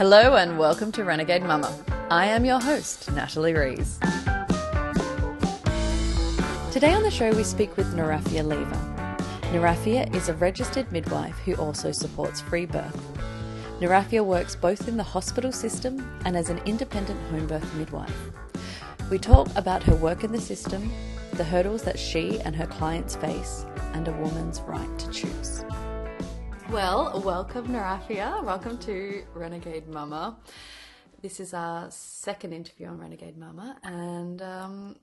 Hello and welcome to Renegade Mama. I am your host, Natalie Rees. Today on the show, we speak with Norafiah Lever. Norafiah is a registered midwife who also supports free birth. Norafiah works both in the hospital system and as an independent home birth midwife. We talk about her work in the system, the hurdles that she and her clients face, and a woman's right to choose. Well, welcome, Norafiah. Welcome to Renegade Mama. This is our second interview on Renegade Mama, and um,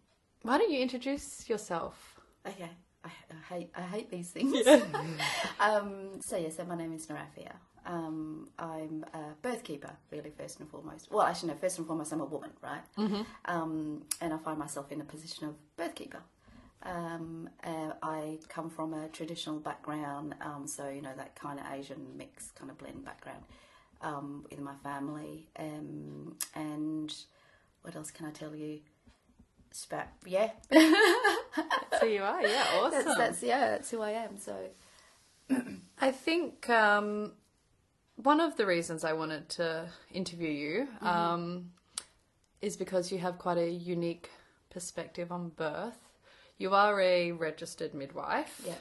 why don't you introduce yourself? Okay, I, I hate I hate these things. um, so yeah, so my name is Norafiah. Um, I'm a birth keeper, really, first and foremost. Well, actually, no, first and foremost, I'm a woman, right? Mm-hmm. Um, and I find myself in a position of birth keeper. Um, uh, I come from a traditional background, um, so you know that kind of Asian mix, kind of blend background um, in my family. Um, and what else can I tell you? Spat, yeah. So you are, yeah, awesome. that's, that's yeah, that's who I am. So I think um, one of the reasons I wanted to interview you um, is because you have quite a unique perspective on birth. You are a registered midwife, yeah,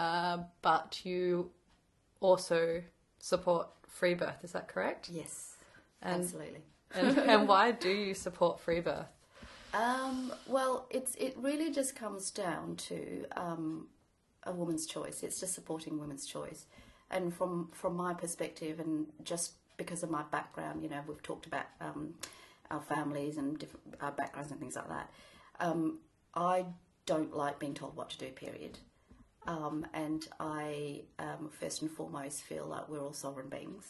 uh, but you also support free birth. Is that correct? yes, And- absolutely. And, and why do you support free birth? Um, well, it's it really just comes down to um, a woman's choice. It's just supporting women's choice, and from from my perspective, and just because of my background, you know, we've talked about um, our families and different our backgrounds and things like that. Um, I don't like being told what to do. Period. Um, and I um, first and foremost feel like we're all sovereign beings,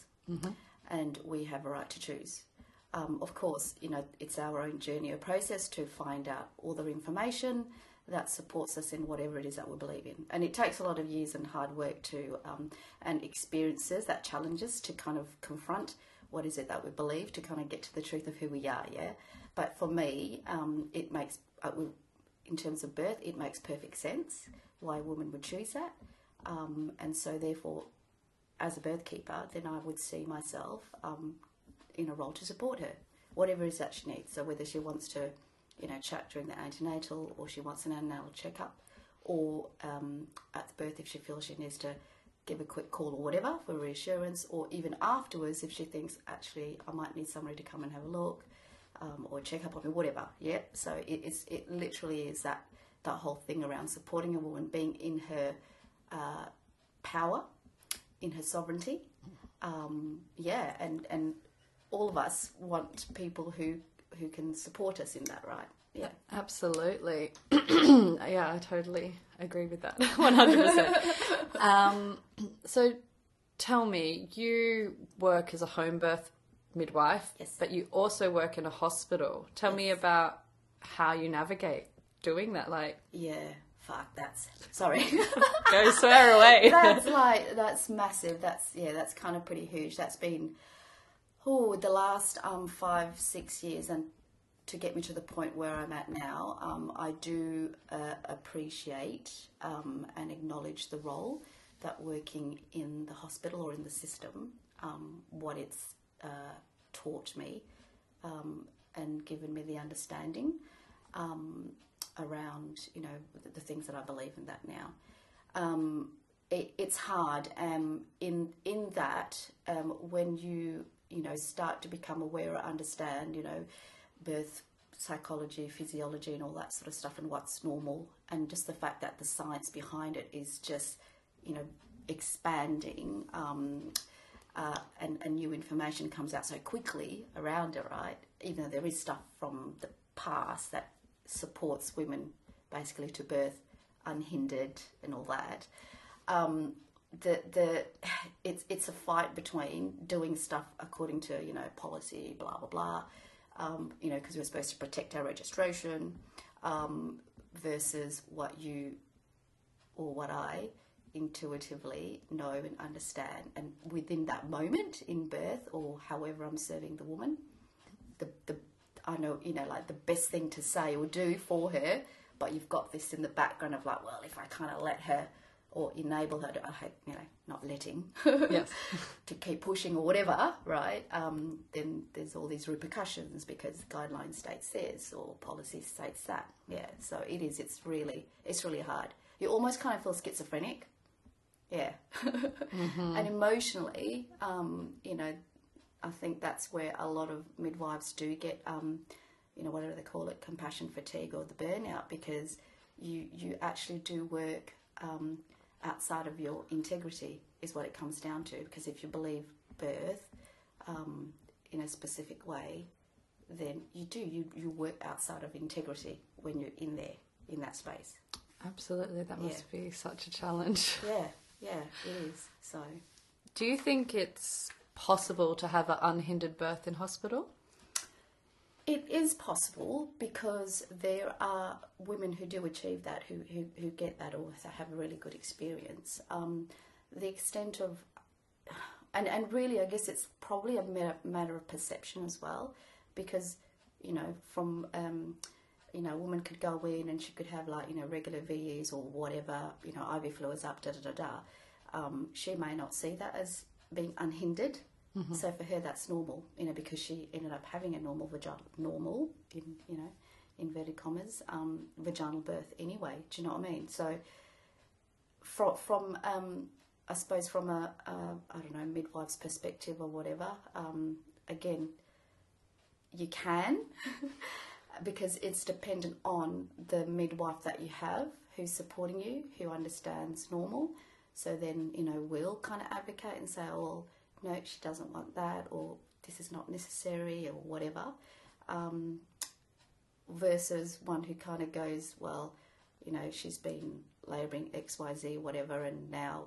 and we have a right to choose. Um, of course, you know, it's our own journey or process to find out all the information that supports us in whatever it is that we believe in. And it takes a lot of years and hard work to, um, and experiences that challenges to kind of confront what is it that we believe to kind of get to the truth of who we are, yeah? But for me, um, it makes, uh, we- in terms of birth, it makes perfect sense why a woman would choose that. Um, and so, therefore, as a birth keeper, then I would see myself um, in a role to support her, whatever it is that she needs. So whether she wants to, you know, chat during the antenatal, or she wants an antenatal checkup, or um, at the birth if she feels she needs to give a quick call or whatever for reassurance, or even afterwards if she thinks actually I might need somebody to come and have a look, um, or check up on me, whatever. Yeah. So it is. It literally is that that whole thing around supporting a woman being in her uh, power, in her sovereignty. Um, yeah, and and all of us want people who who can support us in that, right? Yeah. Absolutely. yeah, I totally agree with that. 100%. um, so tell me, you work as a home birth midwife, Yes. but you also work in a hospital. Tell me about how you navigate doing that. Like, Yeah. Fuck. That's sorry. go swear away. that's like that's massive. That's yeah. That's kind of pretty huge. That's been oh the last um five six years and to get me to the point where I'm at now, um, I do uh, appreciate um, and acknowledge the role that working in the hospital or in the system, um, what it's uh, taught me um, and given me the understanding um, around, you know, the, the things that I believe in that now. Um, it, it's hard um, in in that um, when you you know start to become aware or understand you know birth psychology physiology and all that sort of stuff and what's normal and just the fact that the science behind it is just you know expanding um, uh, and, and new information comes out so quickly around it right? Even though there is stuff from the past that supports women basically to birth unhindered and all that. Um, the the it's it's a fight between doing stuff according to you know policy, blah blah blah, um, you know, because we're supposed to protect our registration, um, versus what you or what I intuitively know and understand, and within that moment in birth or however I'm serving the woman, the the I know you know like the best thing to say or do for her, but you've got this in the background of like, well, if I kind of let her or enable her to, I hope, you know, not letting Yes. to keep pushing or whatever, right? Um, then there's all these repercussions because guideline states this or policy states that. Yeah, so it is. It's really, it's really hard. You almost kind of feel schizophrenic. Yeah, and emotionally, um, you know, I think that's where a lot of midwives do get, um, you know, whatever they call it, compassion fatigue or the burnout, because you you actually do work um, outside of your integrity, is what it comes down to. Because if you believe birth um, in a specific way, then you do you you work outside of integrity when you're in there in that space. Absolutely. That must be such a challenge. Yeah, yeah, it is. So. Do you think it's possible to have an unhindered birth in hospital? It is possible because there are women who do achieve that, who, who, who get that or have a really good experience. Um, the extent of, and, and really, I guess it's probably a matter, matter of perception as well, because, you know, from, um, you know, a woman could go in and she could have like, you know, regular VEs or whatever, you know, IV fluids up, da da da da. Um, she may not see that as being unhindered. So for her, that's normal, you know, because she ended up having a normal vaginal, normal in you know, inverted commas, um, vaginal birth anyway. Do you know what I mean? So from from um, I suppose from a, a I don't know midwife's perspective or whatever, um, again, you can because it's dependent on the midwife that you have who's supporting you, who understands normal. So then, you know, we'll kind of advocate and say, oh, no, she doesn't want that, or this is not necessary, or whatever. Um, versus one who kind of goes, well, you know, she's been labouring X, Y, Z, whatever, and now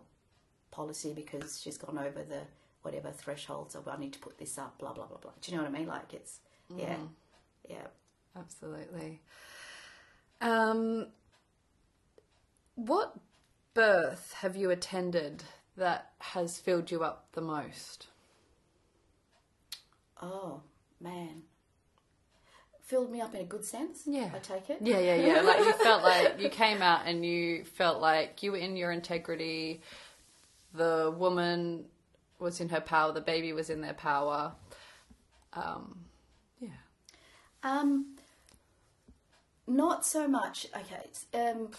policy because she's gone over the whatever threshold, so I need to put this up, blah, blah, blah, blah. Do you know what I mean? Like it's, yeah, yeah. Absolutely. Um, what birth have you attended that has filled you up the most? Oh, man. Filled me up in a good sense. Yeah. I take it. Yeah, yeah, yeah. Like you felt like you came out and you felt like you were in your integrity. The woman was in her power. The baby was in their power. Um, yeah. Um, not so much. Okay. Um,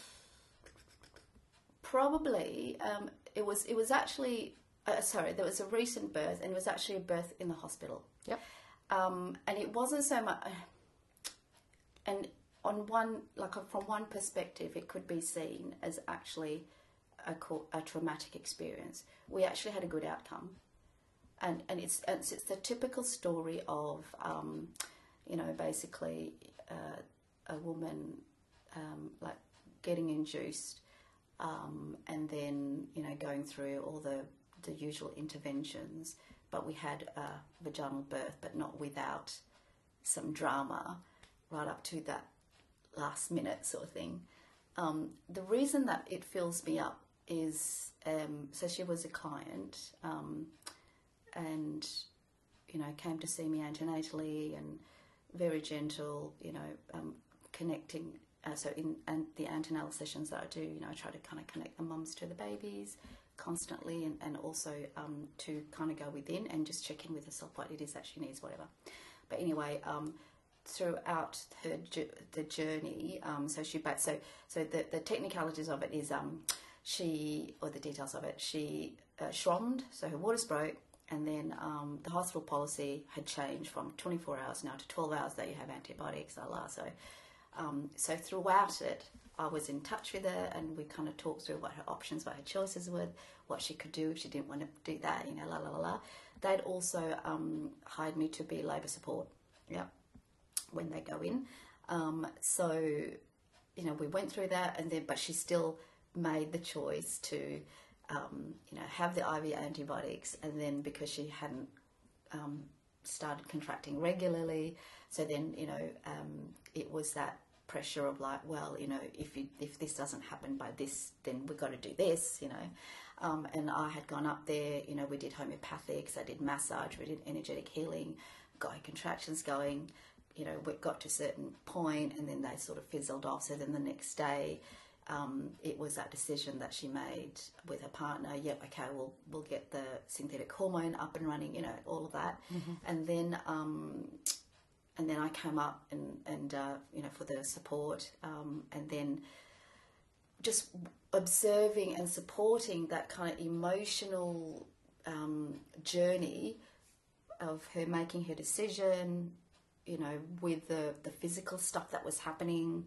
probably um, it was. It was actually. Uh, sorry, there was a recent birth, and it was actually a birth in the hospital. Yep. Um, and it wasn't so much. And on one, like from one perspective, it could be seen as actually a, a traumatic experience. We actually had a good outcome, and and it's it's, it's the typical story of, um, you know, basically uh, a woman um, like getting induced, um, and then you know going through all the the usual interventions. But we had a vaginal birth, but not without some drama right up to that last minute sort of thing. Um, the reason that it fills me up is um, so she was a client um, and you know came to see me antenatally and very gentle, you know, um, connecting. Uh, so in and the antenatal sessions that I do, you know, I try to kind of connect the mums to the babies constantly and, and also um, to kind of go within and just check in with herself what it is that she needs, whatever. But anyway, um, throughout her the journey. Um, so she, but so so the, the technicalities of it is um, she or the details of it. She uh, SROMed, so her waters broke, and then um, the hospital policy had changed from 24 hours now to 12 hours that you have antibiotics, la. So um, so throughout it. I was in touch with her, and we kind of talked through what her options, what her choices were, what she could do if she didn't want to do that, you know, la la la la. They'd also um, hired me to be labour support. Yeah when they go in. Um, so, you know, we went through that, and then, but she still made the choice to, um, you know, have the IV antibiotics, and then because she hadn't um, started contracting regularly, so then, you know, um, it was that pressure of like, well, you know, if you, if this doesn't happen by this, then we've got to do this, you know. Um, and I had gone up there, you know, we did homeopathics, I did massage, we did energetic healing, got contractions going, you know, we got to a certain point and then they sort of fizzled off. So then the next day, um, it was that decision that she made with her partner. Yep, okay, we'll we'll get the synthetic hormone up and running. You know, all of that, and then um, and then I came up and and uh, you know for the support, um, and then just observing and supporting that kind of emotional um, journey of her making her decision, you know, with the, the physical stuff that was happening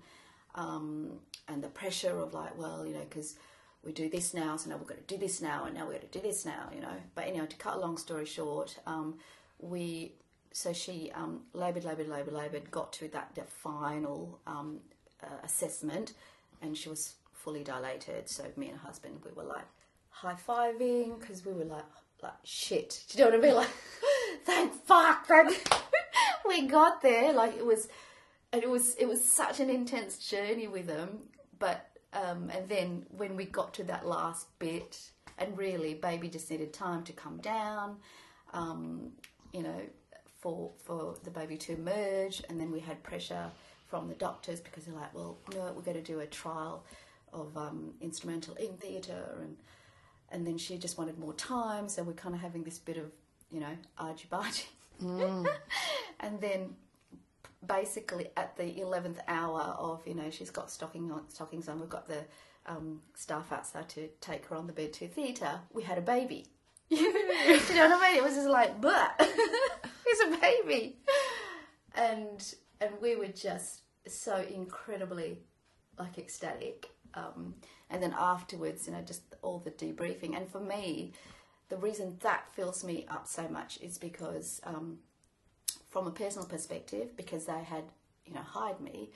um, and the pressure of like, well, you know, because we do this now, so now we're going to do this now, and now we're going to do this now, you know. But anyway, to cut a long story short, um, we so she um, laboured, laboured, laboured, laboured, got to that, that final um, uh, assessment, and she was fully dilated. So me and her husband, we were like high fiving because we were like, like shit. Do you know what I mean? Like, thank fuck, thank we got there. Like it was, it was it was such an intense journey with them. But um, and then when we got to that last bit, and really, baby just needed time to come down. Um, you know, for for the baby to emerge, and then we had pressure from the doctors because they're like, well, no, we're going to do a trial of um, instrumental in theatre, and and then she just wanted more time, so we're kind of having this bit of you know argy bargy, and then basically at the eleventh hour of you know she's got stocking on, stockings on, we've got the um, staff outside to take her on the bed to theatre. We had a baby. you know what I mean? It was just like, but it's a baby, and and we were just so incredibly like ecstatic. Um, and then afterwards, you know, just all the debriefing. And for me, the reason that fills me up so much is because, um, from a personal perspective, because they had, you know, hired me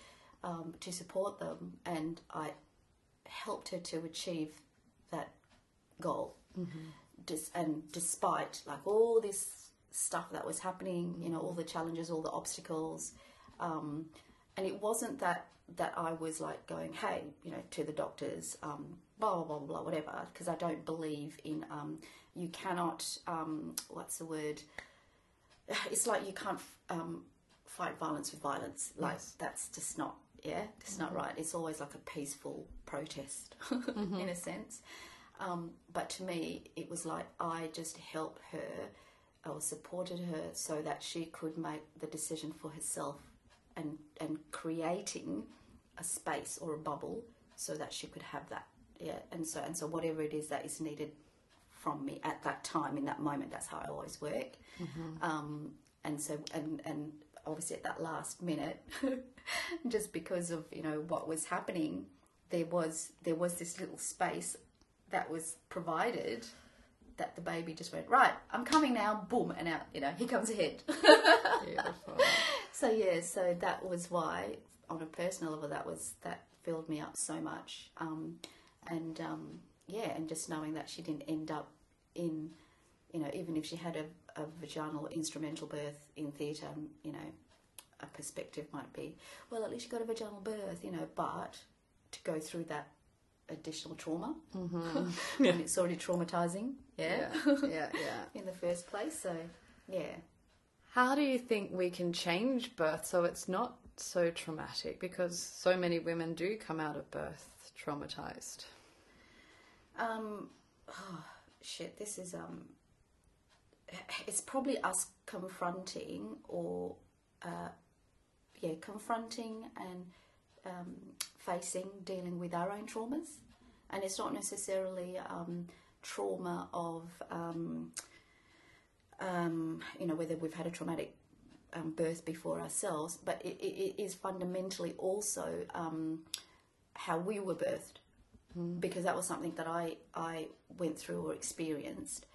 um, to support them, and I helped her to achieve that goal. Dis- and despite like all this stuff that was happening, you know, all the challenges, all the obstacles, um, and it wasn't that that I was like going, hey, you know, to the doctors, um, blah blah blah blah whatever, because I don't believe in um, you cannot um, what's the word? It's like you can't um, fight violence with violence. Like Yes. that's just not yeah, it's not right. It's always like a peaceful protest in a sense. Um, but to me, it was like I just helped her or supported her so that she could make the decision for herself and and creating a space or a bubble so that she could have that yeah and so and so whatever it is that is needed from me at that time in that moment that's how I always work. Um, and so and and obviously at that last minute just because of you know what was happening there was there was this little space that was provided that the baby just went right i'm coming now boom and out you know he comes ahead. Beautiful. so yeah so that was why on a personal level that was that filled me up so much. Um, and um, yeah and just knowing that she didn't end up in you know even if she had a, a vaginal instrumental birth in theatre you know a perspective might be well at least she got a vaginal birth you know but to go through that additional trauma mm-hmm. when it's already traumatizing yeah, Yeah, yeah, yeah. in the first place so yeah How do you think we can change birth so it's not so traumatic? Because so many women do come out of birth traumatized. Um, oh, shit, this is um, it's probably us confronting or, uh, yeah, confronting and um, facing, dealing with our own traumas, and it's not necessarily um, trauma of um, um, you know whether we've had a traumatic um, birth before ourselves, but it, it, is fundamentally also how we were birthed because that was something that I, I went through or experienced.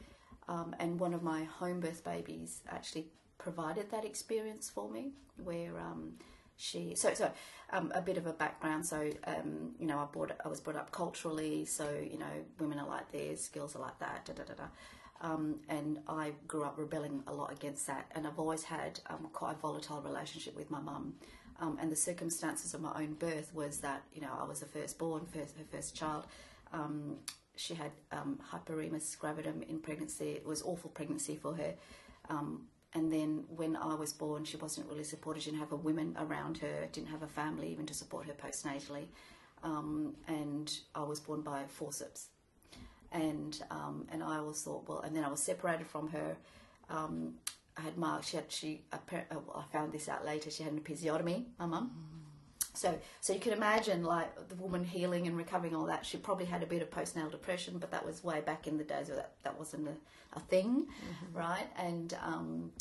Um, and one of my home birth babies actually provided that experience for me where um, she so so um, a bit of a background. So um, you know I brought I was brought up culturally. So you know women are like this girls are like that da da da da. Um, and I grew up rebelling a lot against that. And I've always had um, quite a volatile relationship with my mum um, and the circumstances of my own birth was that you know I was a firstborn first her first child um, she had um, hyperemesis gravidarum in pregnancy. It was awful pregnancy for her. Um, and then when I was born, she wasn't really supported. She didn't have a women around her, didn't have a family even to support her postnatally. um, and I was born by forceps. And um, and I always thought, well, and then I was separated from her. Um, I had marks. She had she. uh, I found this out later. She had an episiotomy. My mum. So, so you can imagine like the woman healing and recovering all that. She probably had a bit of postnatal depression, but that was way back in the days where that, that wasn't a, a thing, right? And um,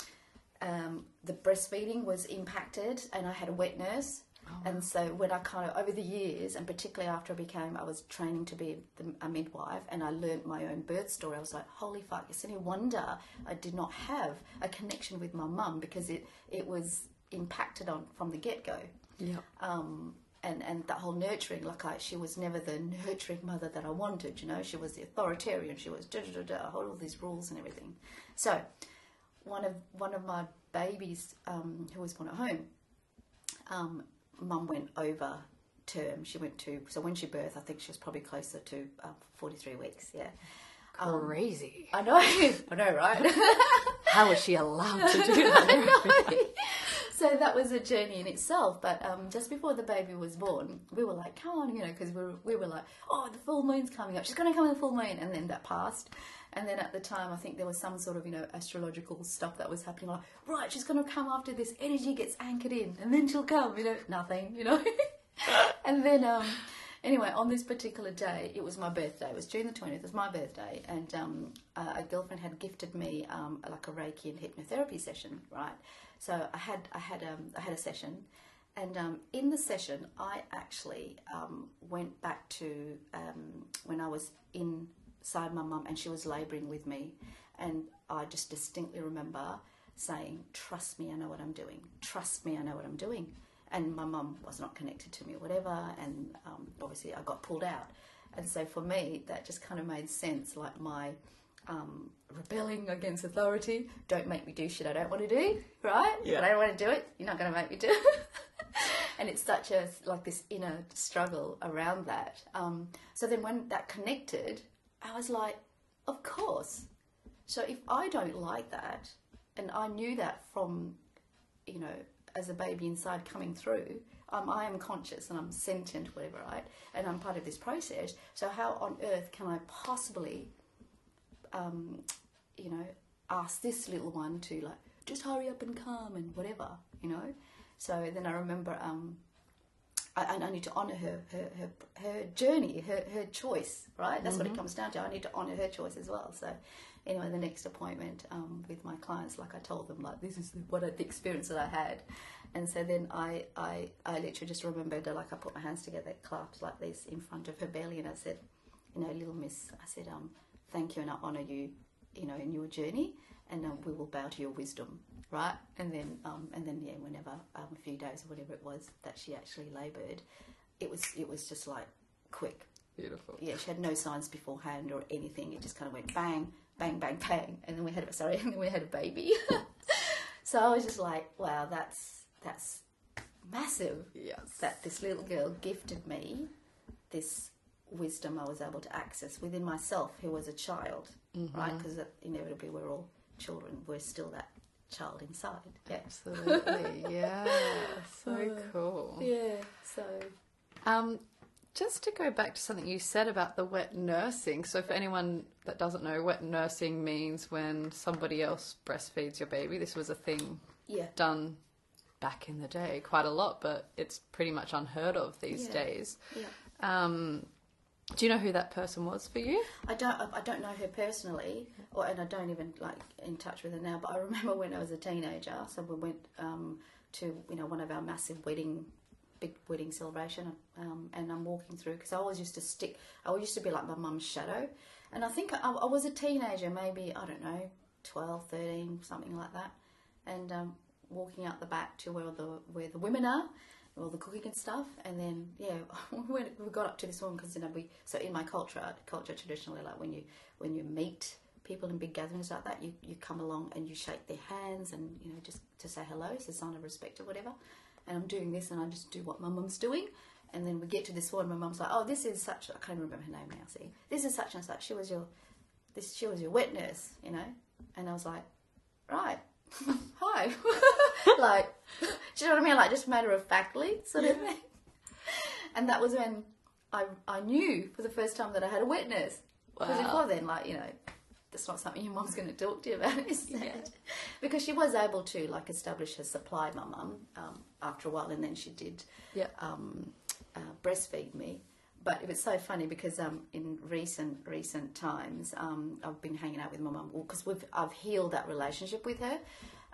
um, the breastfeeding was impacted, and I had a wet nurse. And so when I kind of over the years, and particularly after I became, I was training to be the, a midwife, and I learnt my own birth story. I was like, holy fuck! It's any wonder I did not have a connection with my mum because it it was impacted on from the get go Yeah. um, and and that whole nurturing, like I, she was never the nurturing mother that I wanted. You know, she was the authoritarian. She was da da da da, all these rules and everything. So, one of one of my babies um, who was born at home, um, mum went over term. She went to so when she birthed, I think she was probably closer to uh, forty three weeks. Yeah, Crazy. I know, I know, right? How was she allowed to do that? So that was a journey in itself. But um, just before the baby was born, we were like, come on, you know, because we were, we were like, oh, the full moon's coming up. She's going to come in the full moon. And then that passed. And then at the time, I think there was some sort of, you know, astrological stuff that was happening. Like, right, she's going to come after this energy gets anchored in. And then she'll come, you know, nothing, you know. and then, um, anyway, on this particular day, it was my birthday. It was June the 20th. It was my birthday. And um, a girlfriend had gifted me um, like a Reiki and hypnotherapy session, right? So I had I had um, I had a session, and um, in the session, I actually um, went back to um, when I was inside my mum and she was labouring with me, and I just distinctly remember saying, "Trust me, I know what I'm doing. Trust me, I know what I'm doing." And my mum was not connected to me or whatever, and um, obviously I got pulled out. And so for me, that just kind of made sense, like my um, rebelling against authority. Don't make me do shit I don't want to do, right? Yeah. I don't want to do it. You're not going to make me do it. and it's such a like this inner struggle around that. Um, so then when that connected, I was like, of course. So if I don't like that, and I knew that from, you know, as a baby inside coming through, um, I am conscious and I'm sentient, whatever, right? And I'm part of this process. So how on earth can I possibly um, you know, ask this little one to like just hurry up and come and whatever, you know. So then I remember um, I, I need to honour her, her her her journey, her her choice, right? That's what it comes down to. I need to honour her choice as well. So anyway, the next appointment um, with my clients, like I told them, like this is what I, the experience that I had. And so then I, I, I literally just remembered, that, like I put my hands together, clasped like this in front of her belly, and I said, you know, little miss, I said, um, thank you and I honour you, you know, in your journey, and um, we will bow to your wisdom, right? And then, um, and then, yeah, whenever um, a few days or whatever it was that she actually laboured, it was, it was just like quick. Beautiful. Yeah, she had no signs beforehand or anything. It just kind of went bang, bang, bang, bang, and then we had, a, sorry, and then we had a baby. so I was just like, wow, that's that's massive Yes. that this little girl gifted me this wisdom I was able to access within myself, who was a child, right? Because inevitably we're all children. We're still that child inside. Yeah. Absolutely. Yeah. So cool. Yeah. So. Um, just to go back to something you said about the wet nursing. So, for anyone that doesn't know, wet nursing means when somebody else breastfeeds your baby. This was a thing Yeah. done back in the day quite a lot, but it's pretty much unheard of these Yeah. days. Yeah. Um, do you know who that person was for you? I don't. I don't know her personally, or and I don't even like in touch with her now. But I remember when I was a teenager. someone went um, to you know one of our massive wedding, big wedding celebration, um, and I'm walking through because I always used to stick. I used to be like my mum's shadow, and I think I, I was a teenager, maybe I don't know, 12, 13, something like that, and um, walking out the back to where the where the women are all the cooking and stuff. And then yeah, we, we got up to this one because we so in my culture, culture traditionally like when you when you meet people in big gatherings like that, you you come along and you shake their hands and you know just to say hello, it's a sign of respect or whatever. And I'm doing this and I just do what my mum's doing. And then we get to this one, and my mum's like, "Oh, this is such." I can't remember her name now. See, this is such and such. She was your, this she was your wet nurse, you know. And I was like, right, hi, like, do you know what I mean? Like just matter of factly sort of thing. And that was when I I knew for the first time that I had a wet nurse. Because Wow. before then, like you know, that's not something your mum's going to talk to you about, is it? Yeah. Because she was able to like establish her supply, my mum, um, after a while, and then she did Yeah. um, uh, breastfeed me. But it was so funny because um, in recent recent times, um, I've been hanging out with my mum because we've I've healed that relationship with her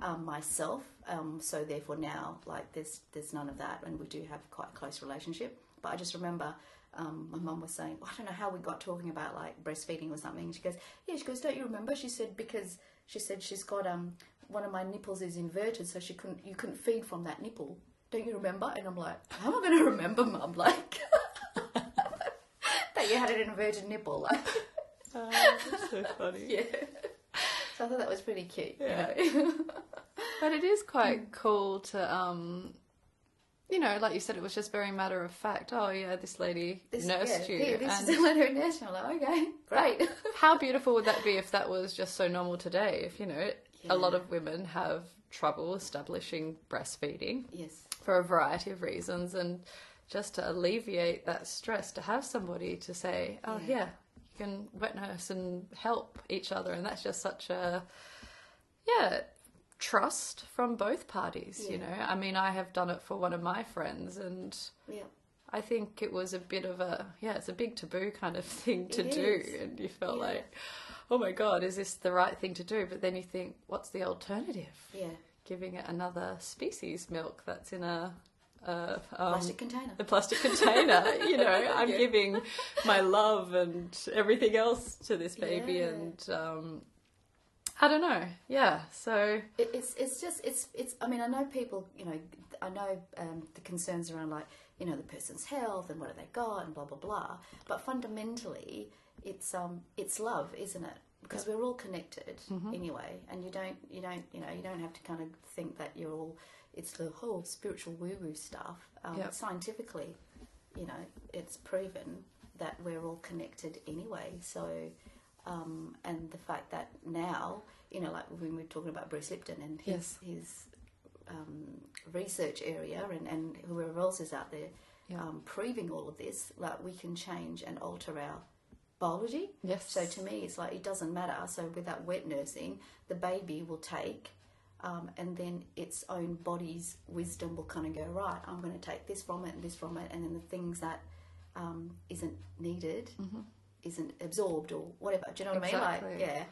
um, myself. Um, so therefore now, like there's there's none of that, and we do have quite a close relationship. But I just remember um, my mum was saying, I don't know how we got talking about like breastfeeding or something. She goes, yeah. She goes, don't you remember? She said because she said she's got um one of my nipples is inverted, so she couldn't you couldn't feed from that nipple. Don't you remember? And I'm like, how am I going to remember, mum? Like you had an inverted nipple. Like, Oh, that's so funny. yeah. So I thought that was pretty cute. Yeah. You know? But it is quite cool to, um, you know, like you said, it was just very matter of fact. Oh yeah, this lady This, nursed yeah, you. Here, this and is a letter of nurse. I'm like, okay, great. how beautiful would that be if that was just so normal today? If you know, Yeah. a lot of women have trouble establishing breastfeeding yes. for a variety of reasons, and just to alleviate that stress, to have somebody to say, "Oh, Yeah. here, you can wet nurse and help each other," and that's just such a yeah trust from both parties. You know, I mean, I have done it for one of my friends, and Yeah. I think it was a bit of a yeah, it's a big taboo kind of thing to It do, is. and you felt Yeah. like, oh my god, is this the right thing to do? But then you think, what's the alternative? Yeah. Giving it another species milk that's in a, a um, Plastic container. a plastic container. you know, I'm Yeah. giving my love and everything else to this baby, Yeah. and um, I don't know. Yeah, so It, it's it's just it's it's. I mean, I know people. You know, I know um, the concerns around like you know the person's health and what have they got and blah blah blah. But fundamentally, it's um it's love, isn't it? Because we're all connected anyway, and you don't you don't you know you don't have to kind of think that you're all. It's the whole spiritual woo woo stuff. Um, Yep. Scientifically, you know, it's proven that we're all connected anyway. So, um, and the fact that now, you know, like when we're talking about Bruce Lipton and his Yes. his um, research area and, and whoever else is out there Yeah. um, proving all of this, like we can change and alter our biology. yes, So to me, it's like it doesn't matter. So with that wet nursing, the baby will take, um, and then its own body's wisdom will kind of go right. I'm going to take this from it and this from it, and then the things that um, isn't needed isn't absorbed or whatever. Do you know what I mean? Like, yeah,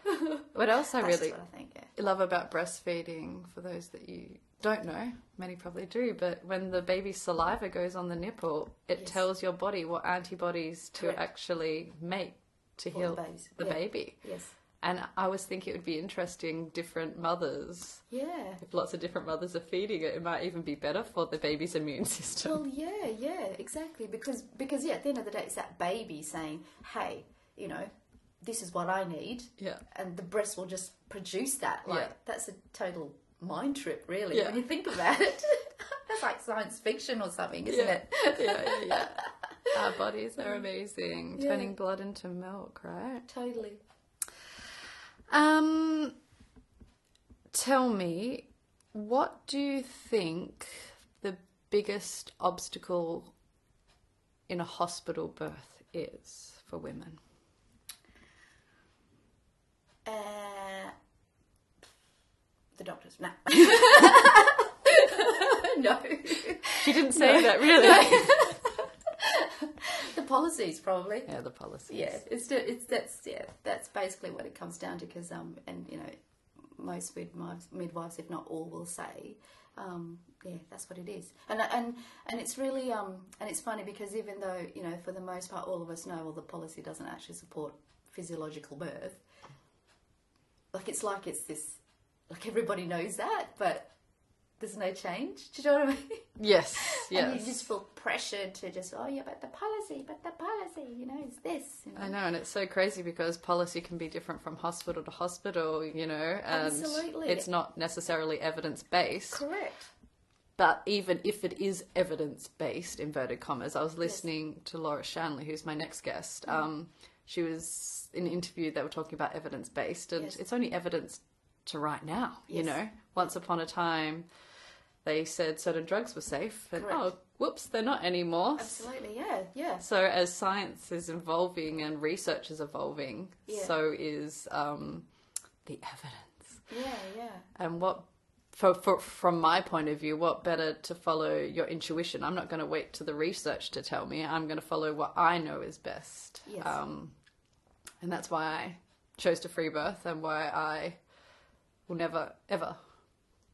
what else I really I think. Yeah. love about breastfeeding for those that you don't know many probably do but when the baby's saliva goes on the nipple it Yes. tells your body what antibodies to Correct. actually make to heal the the Yeah. baby Yes. And i was thinking it would be interesting different mothers Yeah. if lots of different mothers are feeding it it might even be better for the baby's immune system Well, yeah, yeah, exactly. Because because yeah, at the end of the day, it's that baby saying, "Hey, you know, this is what I need," yeah and the breast will just produce that. Like Yeah. that's a total mind trip, really, Yeah. when you think about it. that's like science fiction or something, isn't Yeah. it? yeah yeah yeah our bodies are amazing turning blood into milk right Totally. Um, tell me, what do you think the biggest obstacle in a hospital birth is for women? Uh, the doctors, no. no. She didn't say that, really. the policies, probably. yeah, the policies. Yeah, it's it's that's yeah that's basically what it comes down to because um and you know most midwives midwives if not all will say um yeah that's what it is and and and it's really um and it's funny because even though you know for the most part all of us know well the policy doesn't actually support physiological birth like it's like it's this like everybody knows that but there's no change do you know what I mean Yes, yes. and you just feel pressured to just oh yeah but the policy but the policy you know is this you know? I know, and it's so crazy because policy can be different from hospital to hospital, you know, and Absolutely. it's not necessarily evidence based. correct But even if it is evidence based, inverted commas, I was listening to Laura Shanley, who's my next guest. Mm-hmm. Um, she was in an interview, they were talking about evidence based, and Yes. it's only evidence to right now, you know. Once upon a time, they said certain drugs were safe, and Correct. oh, whoops, they're not anymore. Absolutely, yeah, yeah. So as science is evolving and research is evolving, Yeah. so is um, the evidence. Yeah, yeah. And what, for, for, from my point of view, what better to follow your intuition? I'm not going to wait to the research to tell me. I'm going to follow what I know is best. Yes. Um, and that's why I chose to free birth and why I will never, ever,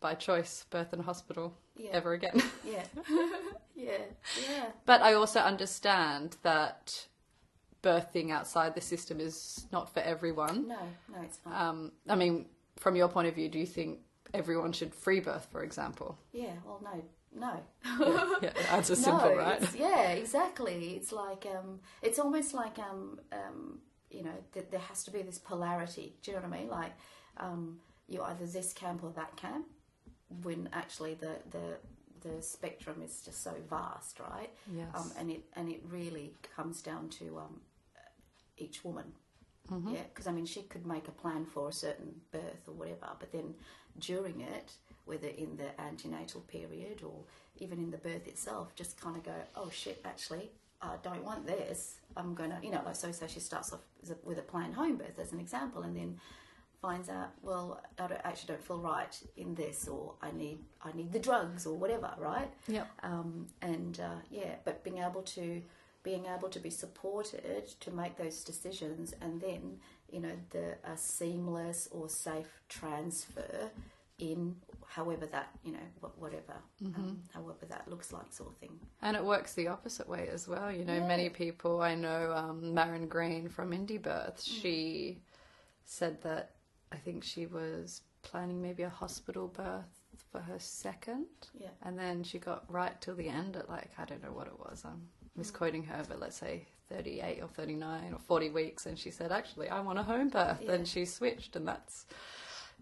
by choice, birth in a hospital Yeah. ever again. Yeah. yeah, yeah. But I also understand that birthing outside the system is not for everyone. No, no, it's not. Um, I mean, from your point of view, do you think everyone should free birth, for example? yeah, well, no, no. Yeah, the answer's simple, no, right? yeah, exactly. It's like um, it's almost like um, um, you know, th- there has to be this polarity. Do you know what I mean? Like um, you're either this camp or that camp. When actually the the the spectrum is just so vast, right? Yes. Um, and it and it really comes down to um, each woman. Yeah, because I mean, she could make a plan for a certain birth or whatever, but then during it, whether in the antenatal period or even in the birth itself, just kind of go, oh shit, actually, I don't want this. I'm gonna, you know, like so. So she starts off with a planned home birth as an example, and then finds out, well, I don't, actually don't feel right in this, or I need, I need the drugs or whatever, right? Yep. um, and uh, yeah, but being able to being able to be supported to make those decisions, and then you know the a seamless or safe transfer in however that you know wha- whatever um, however that looks like sort of thing. And it works the opposite way as well. You know, Yeah. many people I know, um, Maryn Green from Indie Birth, she said that I think she was planning maybe a hospital birth for her second. Yeah. And then she got right till the end at like, I don't know what it was. I'm misquoting her, but let's say 38 or 39 or 40 weeks. And she said, actually, I want a home birth. Yeah. And she switched, and that's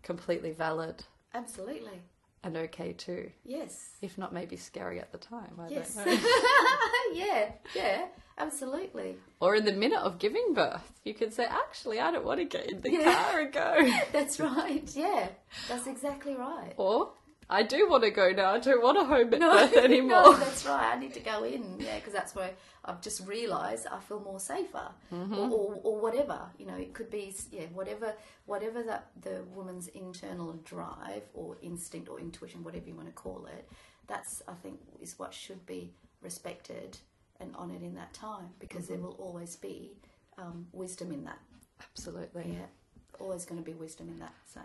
completely valid Absolutely, and okay too. yes, If not, maybe scary at the time. I yes, yeah, yeah, absolutely. Or in the minute of giving birth, you could say, actually, I don't want to get in the Yeah. car and go. That's right. Yeah, that's exactly right. or, I do want to go now. I don't want a home birth no, anymore. that's right. I need to go in, yeah, because that's where I've just realised I feel more safer, Mm-hmm. or, or, or whatever. You know, it could be, yeah, whatever, whatever that the woman's internal drive or instinct or intuition, whatever you want to call it. That's I think is what should be respected and honoured in that time, because Mm-hmm. there will always be um, wisdom in that. Absolutely. Yeah, always going to be wisdom in that. So.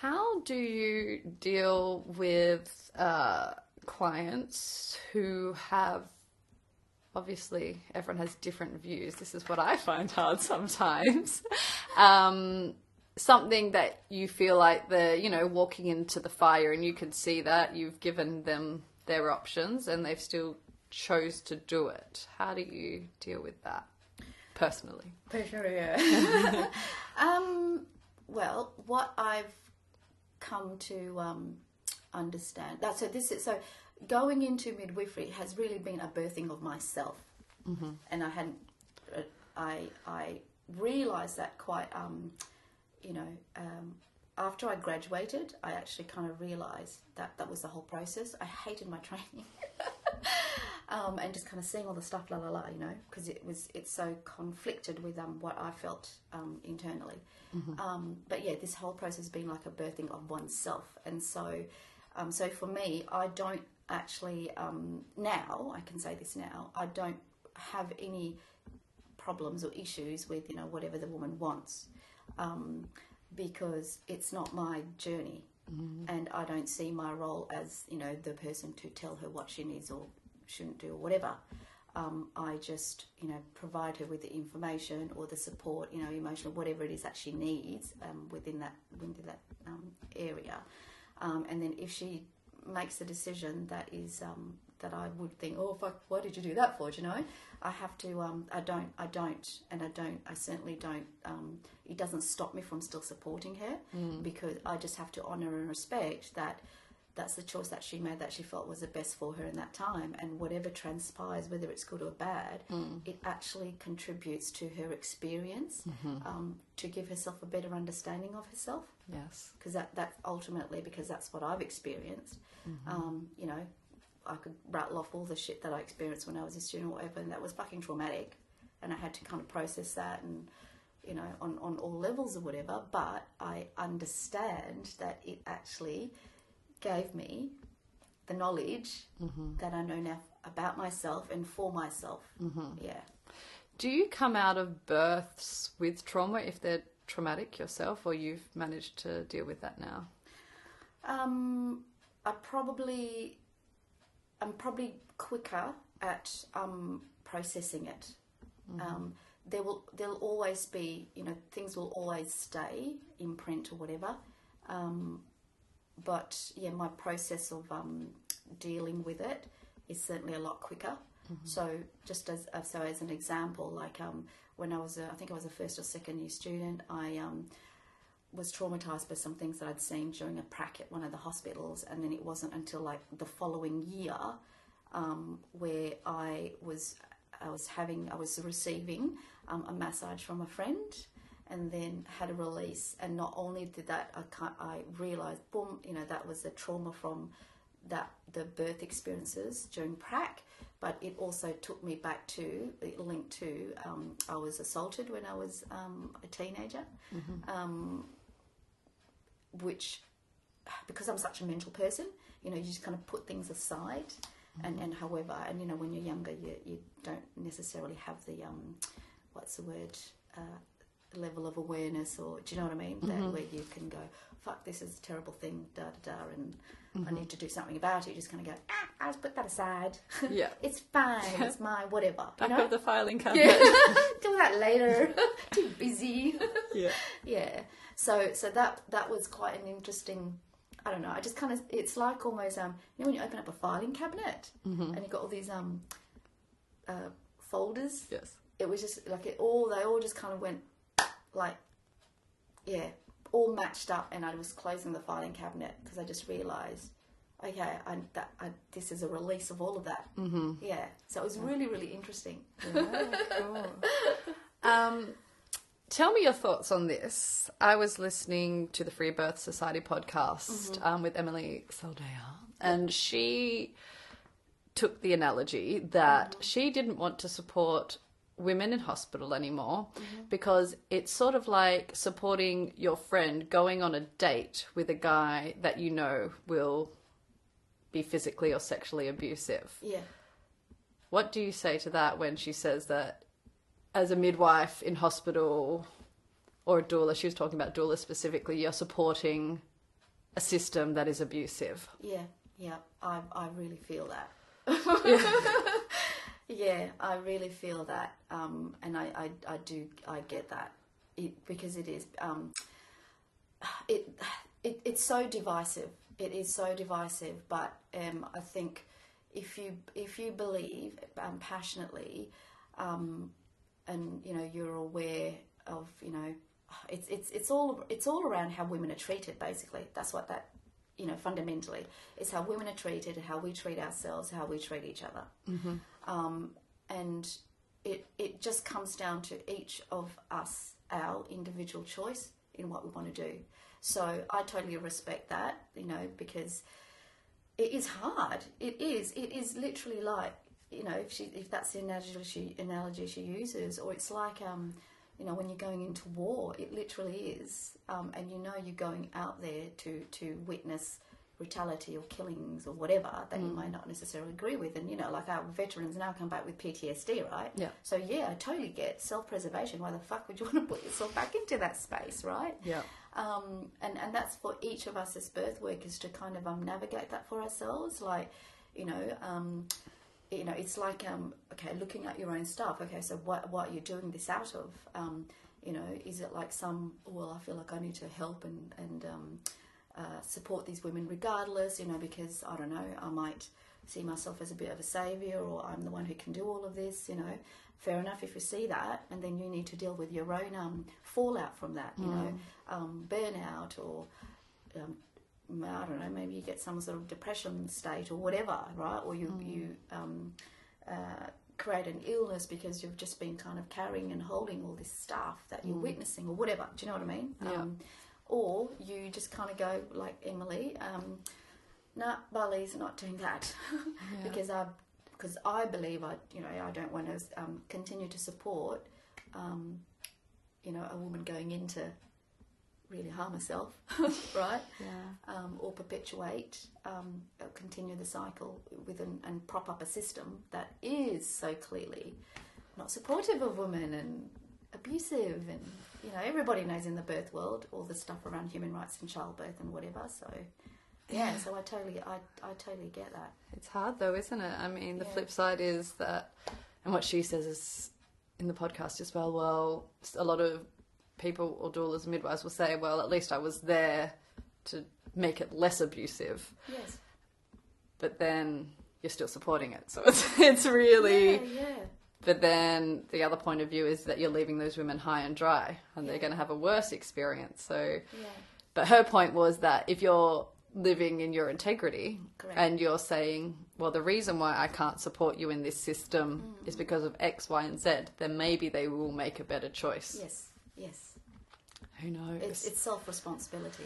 How do you deal with uh, clients who have obviously everyone has different views. This is what I find hard sometimes. um, something that you feel like they're, you know, walking into the fire and you can see that you've given them their options and they've still chose to do it. How do you deal with that personally? um, well, what I've come to um, understand that so this is so going into midwifery has really been a birthing of myself, and I hadn't. Uh, I I realised that quite. Um, you know, um, after I graduated, I actually kind of realised that that was the whole process. I hated my training. um, and just kind of seeing all the stuff, la la la, you know, because it was it's so conflicted with um, what I felt um, internally. Um, but yeah, this whole process has been like a birthing of oneself, and so um, so for me, I don't actually um, now I can say this now I don't have any problems or issues with you know whatever the woman wants. Um, because it's not my journey. And I don't see my role as you know the person to tell her what she needs or shouldn't do or whatever um, I just you know provide her with the information or the support you know emotional whatever it is that she needs um, within that within that um, area um, and then if she makes a decision that is um, that I would think, oh fuck, why did you do that for? Do you know, I have to. Um, I don't. I don't, and I don't. I certainly don't. Um, it doesn't stop me from still supporting her because I just have to honour and respect that. That's the choice that she made that she felt was the best for her in that time, and whatever transpires, whether it's good or bad, it actually contributes to her experience um, to give herself a better understanding of herself Yes. because that that ultimately because that's what I've experienced. Um, you know, I could rattle off all the shit that I experienced when I was a student or whatever, and that was fucking traumatic, and I had to kind of process that and you know on on all levels or whatever. But I understand that it actually gave me the knowledge that I know now about myself and for myself. Yeah. Do you come out of births with trauma if they're traumatic yourself, or you've managed to deal with that now? Um, I probably, I'm probably quicker at um, processing it. Um, there will, there'll always be, you know, things will always stay in print or whatever. Um, but yeah, my process of um, dealing with it is certainly a lot quicker. So just as uh, so as an example, like um, when I was, a, I think I was a first or second year student, I um, was traumatized by some things that I'd seen during a prac at one of the hospitals, and then it wasn't until like the following year um, where I was I was having I was receiving um, a massage from a friend, and then had a release. And not only did that, I can't, I realized, boom, you know, that was the trauma from that the birth experiences during prac. But it also took me back to it linked to um, I was assaulted when I was um, a teenager, um, which because I'm such a mental person, you know, you just kind of put things aside. And, and however, and you know, when you're younger, you, you don't necessarily have the um, what's the word uh, level of awareness, or do you know what I mean? That where you can go, fuck, this is a terrible thing, da da da, and I need to do something about it. You just kind of go, ah, I'll just put that aside. Yeah. it's fine. It's my whatever. You Back know? the filing cabinet. Yeah. do that later. Too busy. yeah. yeah. So so that that was quite an interesting. I don't know. I just kind of it's like almost um you know when you open up a filing cabinet and you've got all these um uh, folders. Yes. It was just like it all they all just kind of went like yeah all matched up and I was closing the filing cabinet because I just realised okay I, that I, this is a release of all of that. Mm-hmm. yeah so it was really really interesting. Um, tell me your thoughts on this. I was listening to the Free Birth Society podcast um, with Emilee Saldaya, and she took the analogy that she didn't want to support women in hospital anymore mm-hmm. because it's sort of like supporting your friend going on a date with a guy that you know will be physically or sexually abusive. yeah What do you say to that when she says that as a midwife in hospital or a doula, she was talking about doula specifically, you're supporting a system that is abusive? Yeah, yeah, I I really feel that. yeah, I really feel that, um, and I, I I do I get that it, because it is um, it, it it's so divisive. It is so divisive, but um, I think if you if you believe um, passionately, um, and you know you're aware of you know it's it's it's all it's all around how women are treated. Basically, that's what that you know fundamentally is how women are treated, how we treat ourselves, how we treat each other, um, and it it just comes down to each of us our individual choice in what we want to do. So I totally respect that, you know, because it is hard. It is. It is literally like you know, if she if that's the analogy she analogy she uses, or it's like um, you know, when you're going into war, it literally is, um, and you know you're going out there to to witness brutality or killings or whatever that you might not necessarily agree with, and you know, like our veterans now come back with PTSD, right? Yeah. So yeah, I totally get self preservation. Why the fuck would you want to put yourself back into that space, right? Yeah. um, and and that's for each of us as birth workers to kind of um, navigate that for ourselves. Like, you know, um, you know, it's like um, okay, looking at your own stuff. Okay, so what what you're doing this out of? Um, you know, is it like some? Well, I feel like I need to help and and um, uh, support these women regardless. You know, because I don't know, I might see myself as a bit of a savior, or I'm the one who can do all of this. You know, fair enough if you see that, and then you need to deal with your own um, fallout from that. You know, um, burnout or um, I don't know, maybe you get some sort of depression state or whatever, right? Or you you um, uh, create an illness because you've just been kind of carrying and holding all this stuff that you're witnessing or whatever. Do you know what I mean? Yeah. Or you just kind of go like Emilee. Um, no, Bali's not doing that because I because I believe I you know I don't want to um, continue to support um, you know a woman going into really harm herself, right? Yeah. Um, or perpetuate, um, uh, continue the cycle with an, and prop up a system that is so clearly not supportive of women and abusive and you know everybody knows in the birth world all the stuff around human rights and childbirth and whatever. So yeah, so I totally I, I totally get that. It's hard though, isn't it? I mean, the Yeah. flip side is that, and what she says is in the podcast as well. Well, a lot of people or doulas and midwives will say, "Well, at least I was there to make it less abusive," Yes. but then you're still supporting it. So it's it's really. Yeah, yeah. But then the other point of view is that you're leaving those women high and dry, and they're going to have a worse experience. So. Yeah. But her point was that if you're living in your integrity Correct. and you're saying, well, the reason why I can't support you in this system Mm. is because of X, Y, and Z, then maybe they will make a better choice. Yes. Yes. Who knows? It's it's self responsibility.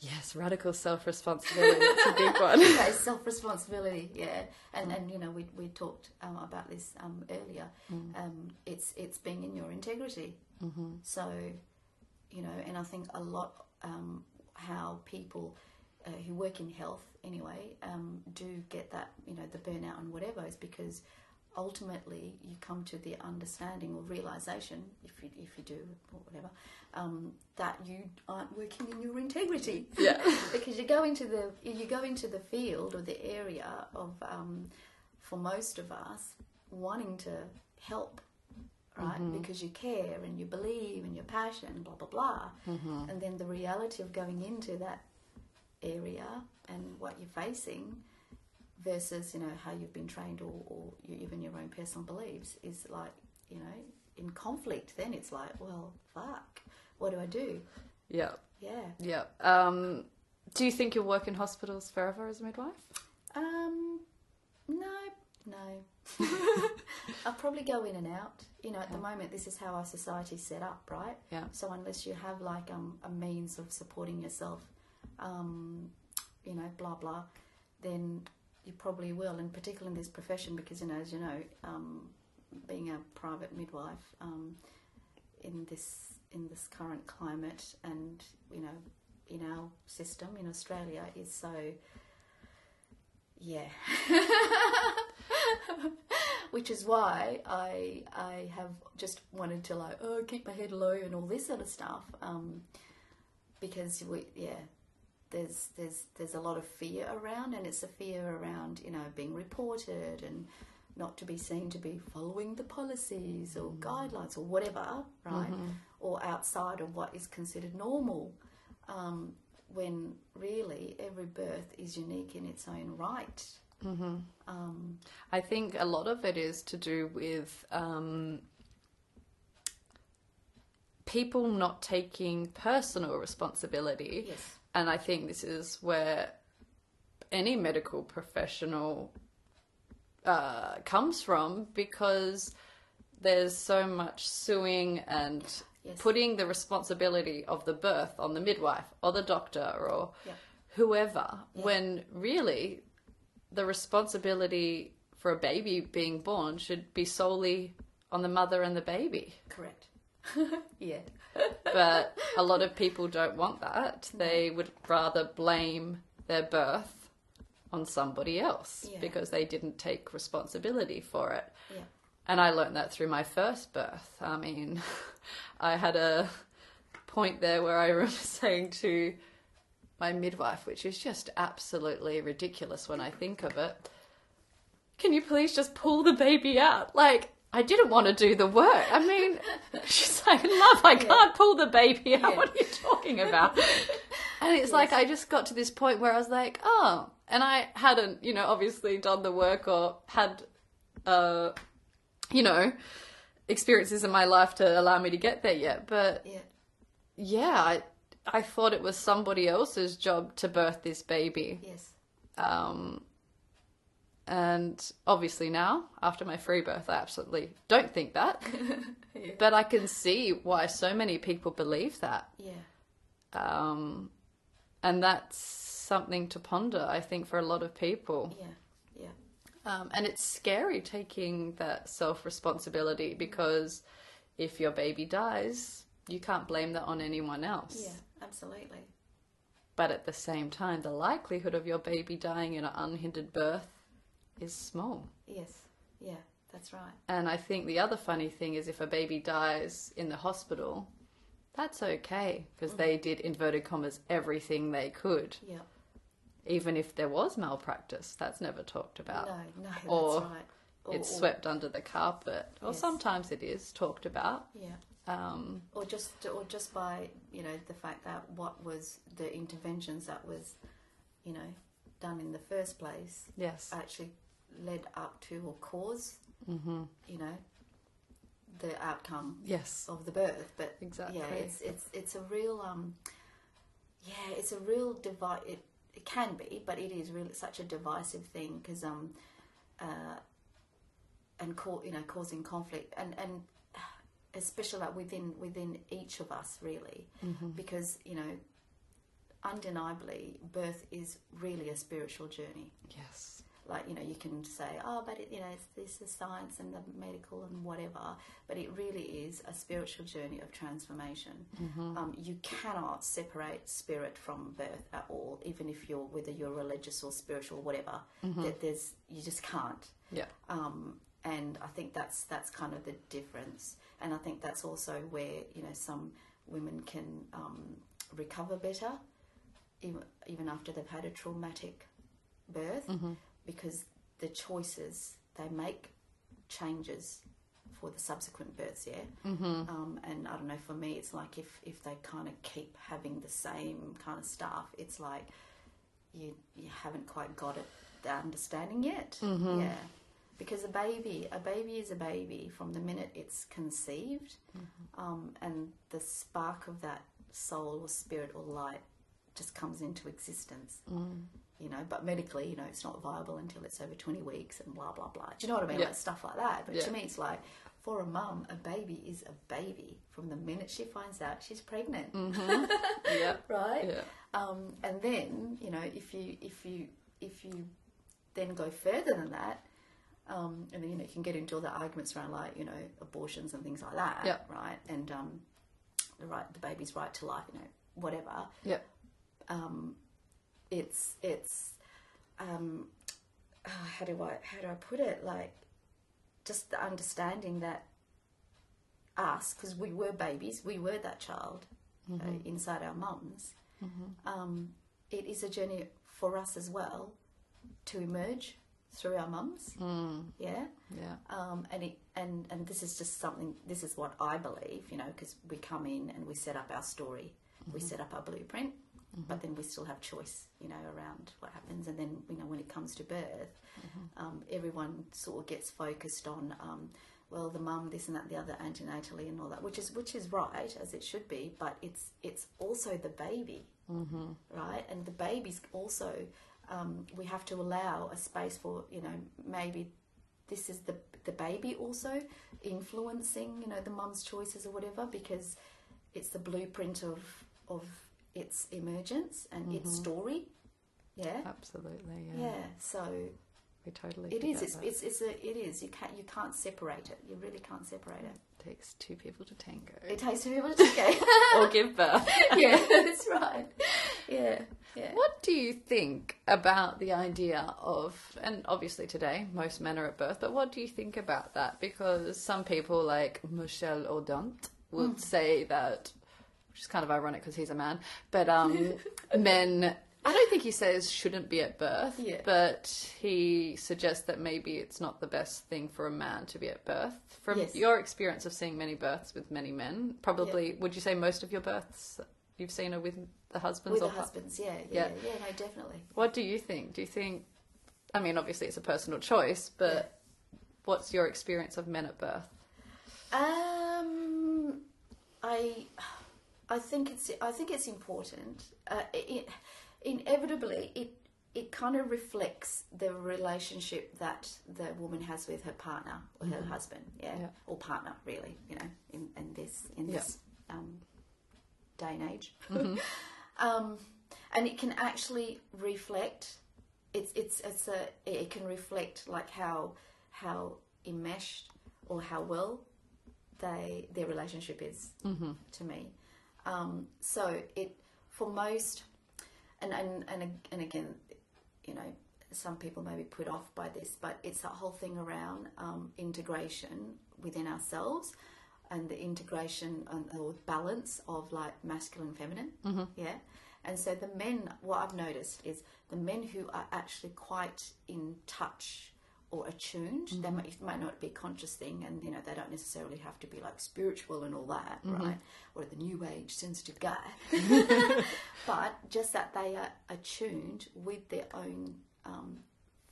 Yes, radical self responsibility. That's a big one. it's self responsibility. Yeah, and and you know we we talked um, about this um, earlier. Um, it's it's being in your integrity. Mm-hmm. So, you know, and I think a lot um, how people uh, who work in health anyway um, do get that you know the burnout and whatever is because ultimately you come to the understanding or realization if you if you do or whatever um, that you aren't working in your integrity. Yeah. because you go into the you go into the field or the area of um, for most of us wanting to help right? Because you care and you believe and you're passionate blah blah blah. And then the reality of going into that area and what you're facing versus you know how you've been trained or, or you, even your own personal beliefs is like you know in conflict then it's like well fuck what do i do yeah, yeah yeah. Um, do you think you'll work in hospitals forever as a midwife? Um, no, no. I'll probably go in and out. You know, at the moment, this is how our society's set up, right? Yeah. So unless you have like um, a means of supporting yourself, um, you know, blah blah, then you probably will. And particularly in this profession, because you know, as you know, um, being a private midwife um, in this in this current climate, and you know, in our system in Australia, is so yeah. Which is why I I have just wanted to like oh keep my head low and all this sort of stuff um, because we yeah there's there's there's a lot of fear around and it's a fear around you know being reported and not to be seen to be following the policies or guidelines or whatever right or outside of what is considered normal um, when really every birth is unique in its own right. Mm-hmm. Um, I think a lot of it is to do with um, people not taking personal responsibility. yes, And I think this is where any medical professional uh, comes from because there's so much suing and Yes. putting the responsibility of the birth on the midwife or the doctor or Yeah. whoever when really the responsibility for a baby being born should be solely on the mother and the baby correct. yeah, but a lot of people don't want that. They would rather blame their birth on somebody else Yeah. because they didn't take responsibility for it. yeah, And I learned that through my first birth. I mean, I had a point there where I remember saying to my midwife, which is just absolutely ridiculous when I think of it, can you please just pull the baby out? Like, I didn't want to do the work. I mean, she's like, love, I can't pull the baby out. Yeah. What are you talking about? And it's like, I just got to this point where I was like, oh, and I hadn't, you know, obviously done the work or had, uh, you know, experiences in my life to allow me to get there yet. But yeah, yeah, I, I thought it was somebody else's job to birth this baby. yes, Um, and obviously now, after my free birth, I absolutely don't think that. But I can see why so many people believe that. yeah, Um, and that's something to ponder, I think, for a lot of people. Yeah, yeah, Um, and it's scary taking that self responsibility because if your baby dies, you can't blame that on anyone else. yeah, absolutely. But at the same time, the likelihood of your baby dying in an unhindered birth is small. Yes, yeah, that's right. And I think the other funny thing is if a baby dies in the hospital, that's okay because they did, inverted commas, everything they could. Yeah, Even if there was malpractice, that's never talked about. no, no, that's Or right. Or, it's or- swept under the carpet. Or Yes. sometimes it is talked about. Yeah, Um, or just or just by you know the fact that what was the interventions that was you know done in the first place yes. actually led up to or caused hmm you know the outcome Yes. of the birth but Exactly. yeah it's it's it's a real um yeah it's a real divide it, it can be but it is really such a divisive thing because um uh and ca- you know causing conflict and and especially like within within each of us really because you know undeniably birth is really a spiritual journey Yes. Like you know you can say oh but it, you know it's, this is science and the medical and whatever but it really is a spiritual journey of transformation. Um, you cannot separate spirit from birth at all even if you're whether you're religious or spiritual or whatever that there's you just can't. Yeah. um, and I think that's that's kind of the difference. And I think that's also where you know some women can um, recover better, even even after they've had a traumatic birth, because the choices they make changes for the subsequent births. Yeah, mm-hmm. um, and I don't know. For me, it's like if if they kind of keep having the same kind of stuff, it's like you you haven't quite got it the understanding yet. Yeah. Because a baby, a baby is a baby from the minute it's conceived, um, and the spark of that soul or spirit or light just comes into existence. You know, but medically, you know, it's not viable until it's over twenty weeks and blah blah blah. Do you know what I mean? Yeah. Like stuff like that. But Yeah. to me, it's like for a mum, a baby is a baby from the minute she finds out she's pregnant Yeah. right? Yeah. Um, and then you know if you if you if you then go further than that, um, and then you know you can get into all the arguments around like you know abortions and things like that, Yeah. right? And um, the right the baby's right to life, you know, whatever. Yeah. Um, it's it's um, oh, how do I how do I put it? Like just the understanding that us because we were babies we were that child uh, inside our mums. Um, it is a journey for us as well to emerge through our mums. Yeah? Yeah. um, and it and and this is just something this is what I believe you know because we come in and we set up our story. We set up our blueprint but then we still have choice you know around what happens. And then you know when it comes to birth um, everyone sort of gets focused on um, well the mum this and that the other antenatally and all that which is which is right as it should be. But it's it's also the baby. Right? And the baby's also um, we have to allow a space for you know maybe this is the the baby also influencing you know the mum's choices or whatever because it's the blueprint of of its emergence and its mm-hmm. story yeah Absolutely. Yeah. yeah so We totally. it is It's, it's, it's a it is you can't you can't separate it you really can't separate it takes two people to tango. it takes two people to take or give birth. yeah that's right yeah yeah What do you think about the idea of, and obviously today most men are at birth, but what do you think about that? Because some people like Michel Odent would mm. say that, which is kind of ironic because he's a man, but um, men, I don't think he says shouldn't be at birth, Yeah. but he suggests that maybe it's not the best thing for a man to be at birth. From Yes. your experience of seeing many births with many men, probably, would you say most of your births you've seen are with the husbands with or the husbands yeah Yeah. yeah yeah no definitely what do you think? Do you think? I mean, obviously it's a personal choice, but what's your experience of men at birth? Um, I, I think it's I think it's important. Uh, it, inevitably, it it kind of reflects the relationship that the woman has with her partner or her husband, yeah, Yeah. or partner, really. You know, in, in this in Yeah. this um, day and age. um, and it can actually reflect. It's it's it's a it can reflect like how how enmeshed or how well they their relationship is to me. Um, so it for most, and and and and again, you know, some people may be put off by this, but it's that whole thing around um, integration within ourselves and the integration and, or balance of like masculine and feminine. Yeah. And so the men, what I've noticed is the men who are actually quite in touch or attuned, they might, it might not be a conscious thing, and you know they don't necessarily have to be like spiritual and all that, right? Or the new age sensitive guy, but just that they are attuned with their own um,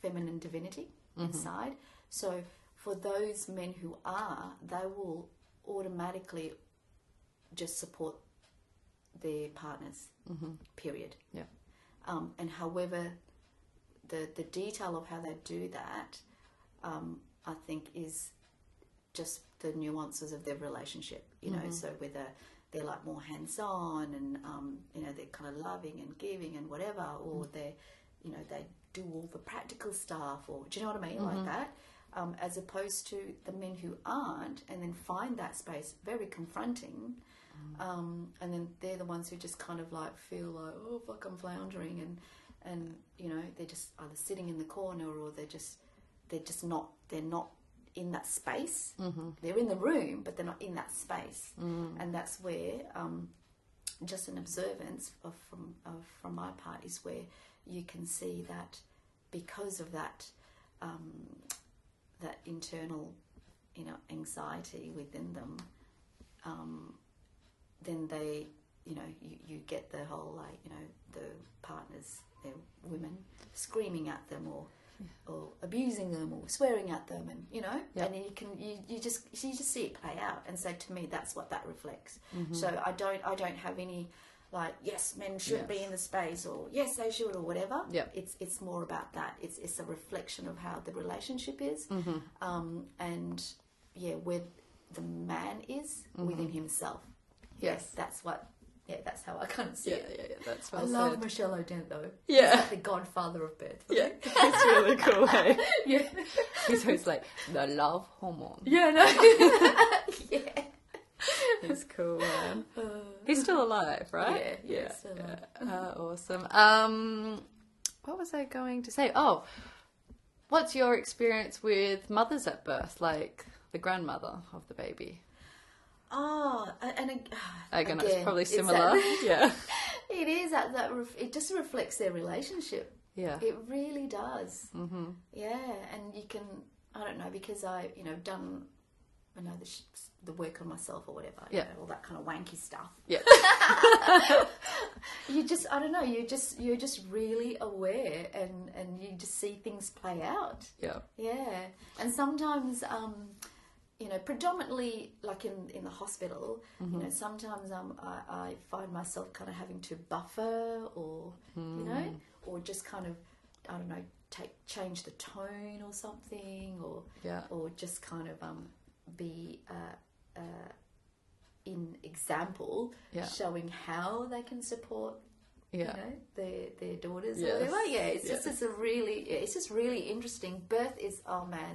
feminine divinity inside. So for those men who are, they will automatically just support their partners. Period. Yeah. Um, and however, the the detail of how they do that, um, I think, is just the nuances of their relationship. You know, so whether they're like more hands on and um, you know they're kind of loving and giving and whatever, or they, you know, they do all the practical stuff, or do you know what I mean, like that. Um, as opposed to the men who aren't, and then find that space very confronting, um, and then they're the ones who just kind of like feel like, oh fuck, I'm floundering, and and you know they're just either sitting in the corner or they're just they're just not they're not in that space. Mm-hmm. They're in the room, but they're not in that space, and that's where um, just an observance of, from of, from my part is where you can see that because of that um, that internal you know anxiety within them um, then they you know you, you get the whole like you know the partners their women screaming at them or or abusing them or swearing at them and you know Yeah. and then you can you, you just you just see it play out and so to me that's what that reflects Mm-hmm. so i don't i don't have any like yes men should be in the space or yes they should or whatever Yep. it's it's more about that it's it's a reflection of how the relationship is Mm-hmm. um and yeah where the man is within himself Mm-hmm. Yes. that's what yeah that's how i kind of see Yeah, it yeah, yeah. That's I love said. Michel Odent though. Yeah. Like the godfather of birth. Yeah, it's really cool. Hey? yeah. He's always like the love hormone. Yeah, no. yeah. He's cool, man. He's still alive, right? Yeah, yeah, still alive. Uh, awesome. Um, what was I going to say? Oh, what's your experience with mothers at birth, like the grandmother of the baby? Oh, and ag- Again, again, it's probably it's similar. that- yeah. it is that that ref- it just reflects their relationship. Yeah. It really does. Mm-hmm. Yeah, and you can I don't know because I you know done you know the sh- the work on myself or whatever. you Yeah. know, all that kind of wanky stuff. Yeah. you just I don't know. You just you're just really aware and and you just see things play out. Yeah. Yeah, and sometimes, um, you know, predominantly like in in the hospital, you know, sometimes um, I, I find myself kind of having to buffer or you know, or just kind of I don't know, take change the tone or something, or Yeah. or just kind of um, be uh, uh, in example, Yeah. showing how they can support Yeah. you know their their daughters Yes. or whatever. Yeah, it's just it's a really yeah, it's just really interesting. Birth is oh man,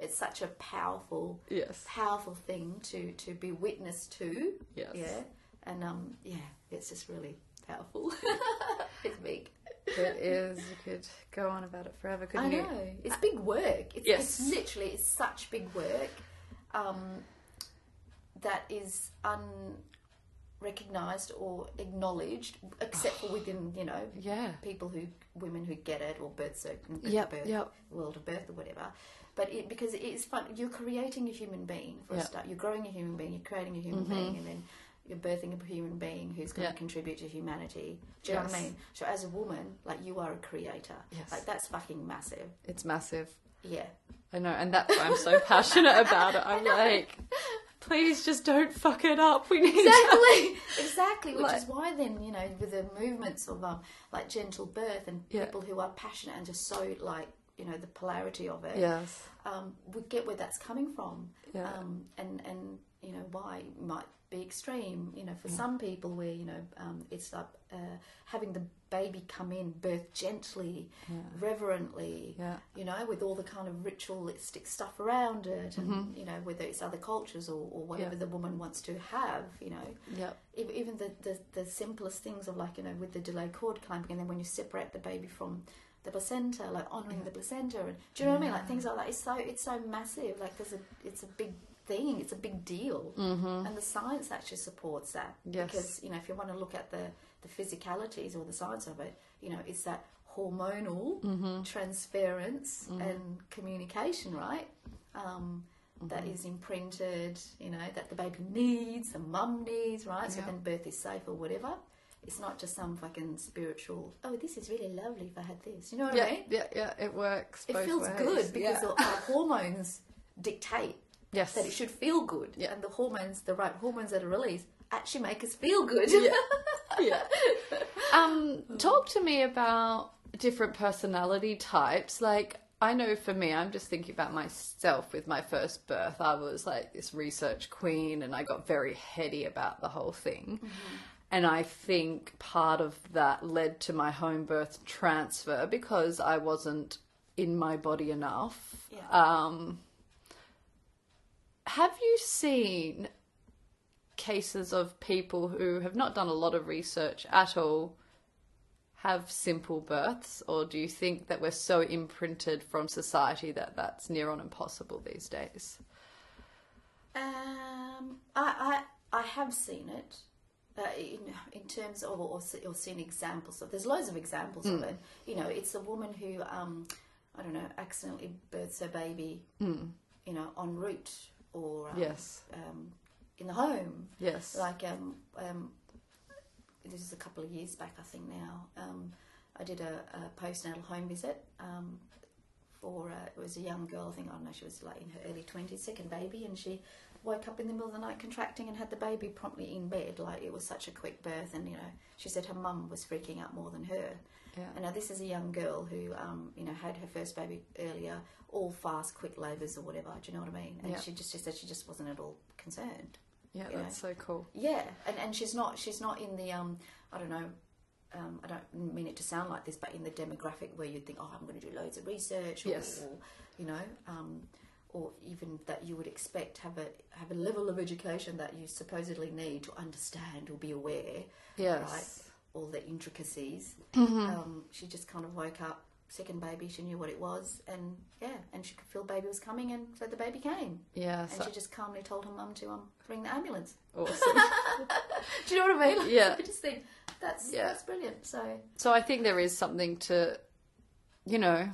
it's such a powerful Yes. powerful thing to to be witness to. Yes. Yeah, and um yeah, it's just really powerful. it's big. It is. You could go on about it forever, I couldn't you? know it's big work. It's, Yes. it's literally it's such big work. Um, that is unrecognized or acknowledged, except for within you know Yeah. people who women who get it or birth certain Yep, birth, yep. world of birth or whatever. But it, because it is fun, you're creating a human being for a Yeah. Mm-hmm. start. You're growing a human being. You're creating a human being, and then you're birthing a human being who's going Yeah. to contribute to humanity. Do you know what I mean? So as a woman, like you are a creator. Yes. Like that's fucking massive. It's massive. Yeah. I know, and that's why I'm so passionate about it. I'm like, please just don't fuck it up. We need to. exactly, exactly. Which Like- is why then you know with the movements of um, like gentle birth and Yeah. people who are passionate and just so like you know the polarity of it. Yes. um, we get where that's coming from. Yeah. Um, and and you know why might be extreme. You know, for some people where you know um, it's like uh, having the baby come in, birth gently, reverently. Yeah. You know, with all the kind of ritualistic stuff around it, and you know whether it's other cultures or, or whatever Yeah. the woman wants to have. You know. Ev- even the, the the simplest things of like you know with the delayed cord clamping, and then when you separate the baby from the placenta, like honouring the placenta, and do you know what I mean? Like things like that. It's so it's so massive. Like there's a it's a big thing. It's a big deal, mm-hmm. and the science actually supports that. Yes. Because you know if you want to look at the the physicalities or the science of it, you know it's that hormonal Mm-hmm. transference and communication, right? Um, that Mm-hmm. imprinted, you know, that the baby needs, the mum needs, right? So Yeah. then birth is safe or whatever. It's not just some fucking spiritual, oh, this is really lovely if I had this. You know what Yeah, I mean? yeah, yeah. It works. It feels ways. good because yeah. our hormones dictate yes, that it should feel good. Yeah. And the hormones, the right hormones that are released, actually make us feel good. yeah. Um, talk to me about different personality types. Like, I know for me, I'm just thinking about myself with my first birth. I was like this research queen and I got very heady about the whole thing. And I think part of that led to my home birth transfer because I wasn't in my body enough. Yeah. Um, have you seen cases of people who have not done a lot of research at all have simple births, or do you think that we're so imprinted from society that that's near on impossible these days? Um, I, I I have seen it uh, in in terms of or, or seen examples of. There's loads of examples of it. You know, it's a woman who um, I don't know, accidentally births her baby. You know, en route or um, Yes. um, in the home. Yes. Like um, um, this is a couple of years back, I think now. Um, I did a, a postnatal home visit um, for uh, it was a young girl. I think I don't know she was like in her early twenties, second baby, and she woke up in the middle of the night contracting and had the baby promptly in bed. Like it was such a quick birth, and you know she said her mum was freaking out more than her. Yeah. And now this is a young girl who, um, you know, had her first baby earlier, all fast, quick labours or whatever. Do you know what I mean? And Yeah. she just she said she just wasn't at all concerned. Yeah, you know. that's so cool. Yeah, and and she's not she's not in the um I don't know. Um, I don't mean it to sound like this, but in the demographic where you'd think, oh, I'm going to do loads of research, or, Yes. or you know, um, or even that you would expect have a have a level of education that you supposedly need to understand or be aware, Yes. right? All the intricacies. Mm-hmm. Um, she just kind of woke up, second baby. She knew what it was, and yeah, and she could feel baby was coming, and so the baby came, Yeah, and so she just calmly told her mum to um ring the ambulance. awesome. Do you know what I mean? Yeah. I just think that's Yeah. that's brilliant. So so I think there is something to, you know,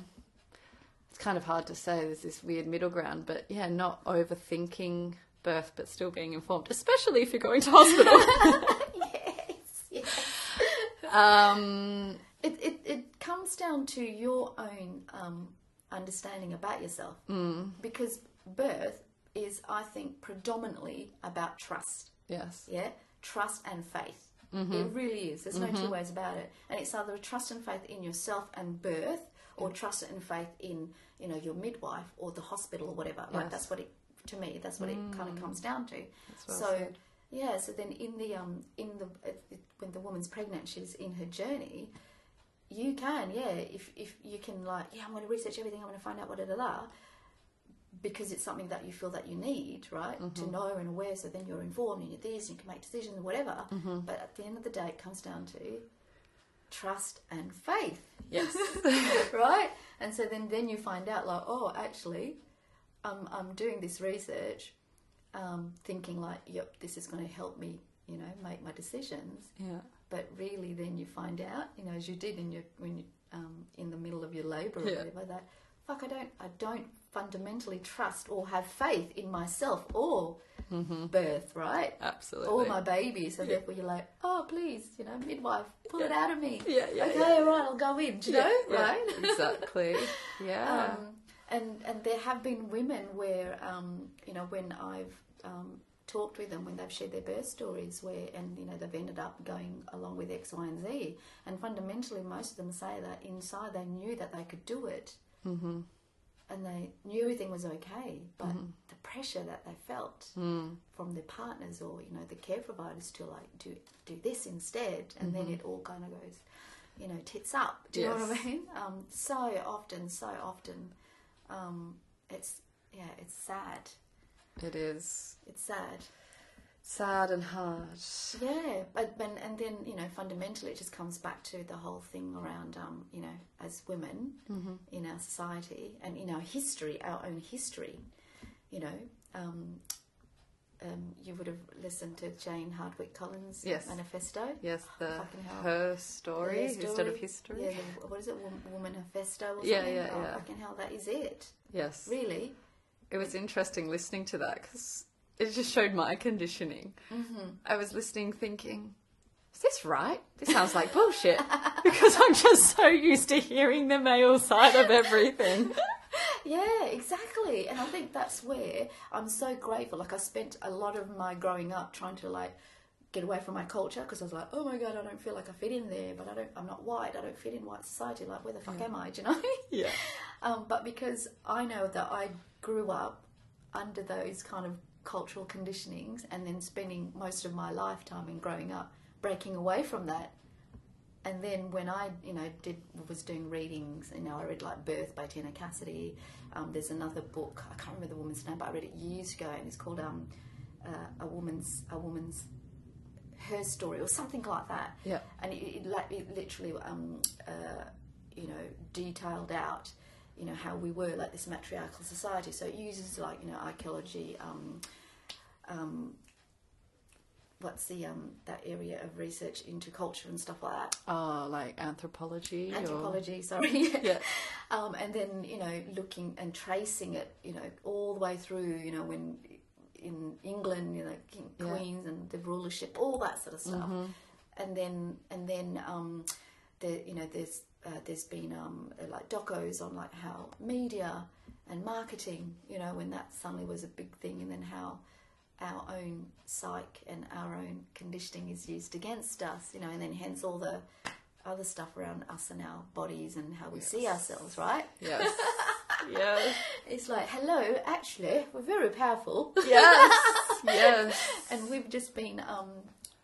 it's kind of hard to say. There's this weird middle ground, but yeah, not overthinking birth, but still being informed, especially if you're going to hospital. yes, yes. um, It, it it comes down to your own um, understanding about yourself Mm. because birth is, I think, predominantly about trust. yes. Yeah, trust and faith. Mm-hmm. It really is. There's no two ways about it. And it's either a trust and faith in yourself and birth, or trust and faith in you know your midwife or the hospital or whatever. Like Yes. Mm. that's what it to me. That's what it kind of comes down to. well so said. yeah. So then in the um in the uh, when the woman's pregnant, she's in her journey. You can, yeah. If if you can, like, yeah, I'm going to research everything. I'm going to find out what da da da because it's something that you feel that you need, right, Mm-hmm. to know and aware. So then you're informed and you're this, and you can make decisions and whatever. Mm-hmm. But at the end of the day, it comes down to trust and faith, Yes. right? And so then then you find out like, oh, actually, I'm I'm doing this research, um, thinking like, yep, this is going to help me, you know, make my decisions. yeah. But really, then you find out, you know, as you did in your when you um, in the middle of your labour or Yeah. whatever, that fuck, I don't, I don't fundamentally trust or have faith in myself or birth, right? Absolutely. All my babies. So therefore, you're like, oh, please, you know, midwife, pull it out of me. Yeah, yeah, Okay, yeah. all right, I'll go in. Do you know, yeah, right? exactly. Yeah. Um, and and there have been women where um, you know when I've um, talked with them when they've shared their birth stories where and you know they've ended up going along with X, Y, and Z, and fundamentally most of them say that inside they knew that they could do it, mm-hmm. And they knew everything was okay, but the pressure that they felt from their partners or you know the care providers to like do do this instead, and then it all kind of goes, you know, tits up. Do you know what I mean? Um, so often, so often, um, it's yeah, it's sad. It is It's sad. Sad and hard. Yeah, but and, and then you know fundamentally it just comes back to the whole thing around um, you know as women in our society and in our history, our own history. You know, um, um, you would have listened to Jane Hardwicke Collins' Yes. manifesto. Yes, the her story, Her instead of history. Yeah, the, what is it, Wom- Woman Manifesto or Yeah, something? yeah, oh, yeah. Fucking hell, that is it. Yes, Really? it was interesting listening to that because it just showed my conditioning. Mm-hmm. I was listening, thinking, "Is this right? This sounds like bullshit." because I'm just so used to hearing the male side of everything. Yeah, exactly. And I think that's where I'm so grateful. Like I spent a lot of my growing up trying to like get away from my culture because I was like, oh my god, I don't feel like I fit in there. But I don't. I'm not white. I don't fit in white society. Like where the fuck am I? Do you know? yeah, um, but because I know that I grew up under those kind of cultural conditionings, and then spending most of my lifetime in growing up breaking away from that. And then when I, you know, did was doing readings, you know, I read like Birth by Tina Cassidy. Um, there's another book I can't remember the woman's name, but I read it years ago, and it's called um, uh, a woman's a woman's her story or something like that. Yeah. And it, it, like, it literally, um, uh, you know, detailed out, you know, how we were like this matriarchal society. So it uses like you know archaeology. Um, um, what's the um, that area of research into culture and stuff like that? oh, like anthropology. or- Anthropology, sorry. Yeah. um, and then you know looking and tracing it, you know, all the way through, you know, when in England, you know, king, Yeah. queens and the rulership, all that sort of stuff. And then and then um, the you know there's uh, there's been um, like docos on like how media and marketing, you know, when that suddenly was a big thing, and then how our own psyche and our own conditioning is used against us, you know, and then hence all the other stuff around us and our bodies and how we see ourselves, right? Yes. yes. It's like, hello, actually, we're very powerful, Yes. Yes. and we've just been, um,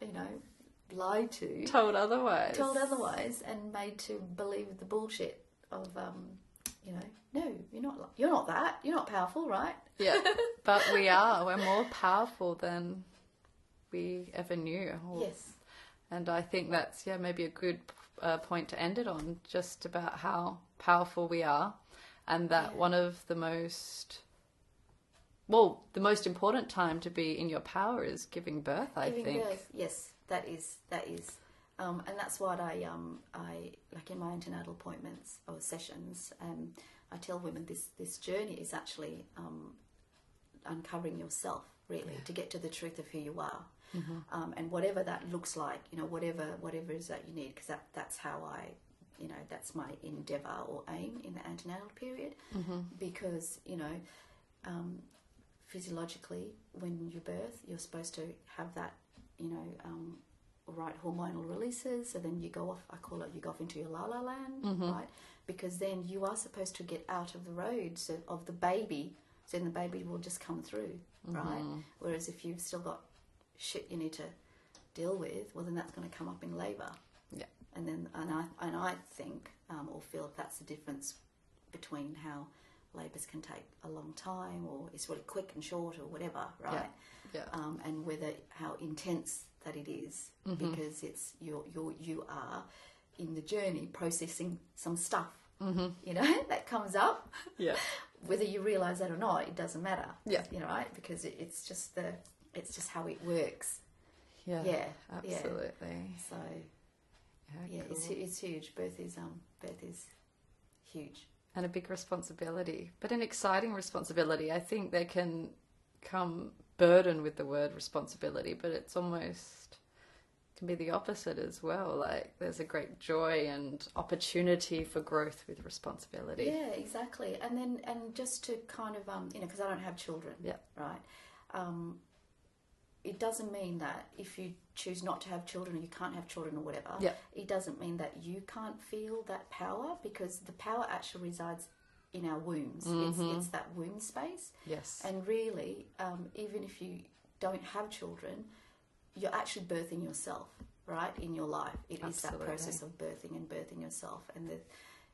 you know, lied to, Told otherwise. told otherwise, and made to believe the bullshit of, um, you know, no, you're not, you're not that, you're not powerful, right? Yeah. But we are. We're more powerful than we ever knew. Or- Yes. And I think that's, yeah, maybe a good uh, point to end it on, just about how powerful we are. And that Yeah. one of the most, well, the most important time to be in your power is giving birth, I Giving think. birth, yes, that is that is, um, and that's what I um I like in my antenatal appointments or sessions. Um, I tell women this this journey is actually um, uncovering yourself really to get to the truth of who you are, um, and whatever that looks like, you know, whatever whatever is that you need, because that that's how I. You know that's my endeavour or aim in the antenatal period, because you know um, physiologically, when you birth, you're supposed to have that, you know, um, right hormonal releases. So then you go off, I call it, you go off into your la la land, right? Because then you are supposed to get out of the road so, of the baby. So then the baby will just come through, right? Whereas if you've still got shit you need to deal with, well, then that's going to come up in labour. Yeah. And then, and I, and I think um, or feel that's the difference between how labours can take a long time or it's really quick and short or whatever, right? Yeah. Um, and whether how intense that it is because it's you're, you're you are in the journey processing some stuff, you know, that comes up. Yeah. Whether you realise that or not, it doesn't matter. Yeah. you know, right? Because it, it's just the it's just how it works. Yeah. Yeah, yeah. Absolutely. So Yeah, yeah, it's it's huge. Birth is um birth is huge. and a big responsibility, but an exciting responsibility. I think there can come burden with the word responsibility, but it's almost can be the opposite as well. Like there's a great joy and opportunity for growth with responsibility. Yeah, exactly. And then, and just to kind of, um, you know, because I don't have children, Yeah. right? Um, it doesn't mean that if you choose not to have children or you can't have children or whatever, Yeah. it doesn't mean that you can't feel that power because the power actually resides in our wombs. Mm-hmm. It's, it's that womb space. Yes. And really, um, even if you don't have children, you're actually birthing yourself, right, in your life. It is that process of birthing and birthing yourself. And the,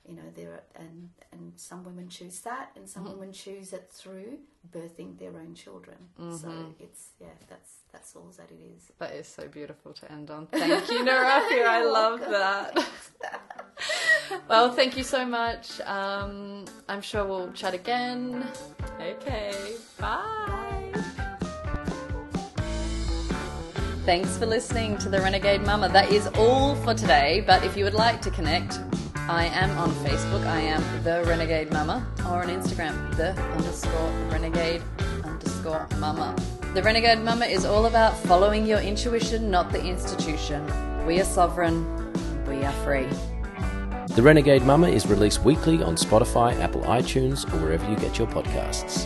you know, there are, and and some women choose that, and some Mm-hmm. women choose it through birthing their own children. So Mm-hmm. it's yeah, that's that's all that it is. That is so beautiful to end on. Thank you, Norafiah. I love that. well, thank you so much. Um, I'm sure we'll chat again. Okay, bye. Thanks for listening to the Renegade Mama. That is all for today. But if you would like to connect, I am on Facebook. I am the Renegade Mama, or on Instagram, the underscore Renegade underscore Mama. The Renegade Mama is all about following your intuition, not the institution. We are sovereign. We are free. The Renegade Mama is released weekly on Spotify, Apple iTunes, or wherever you get your podcasts.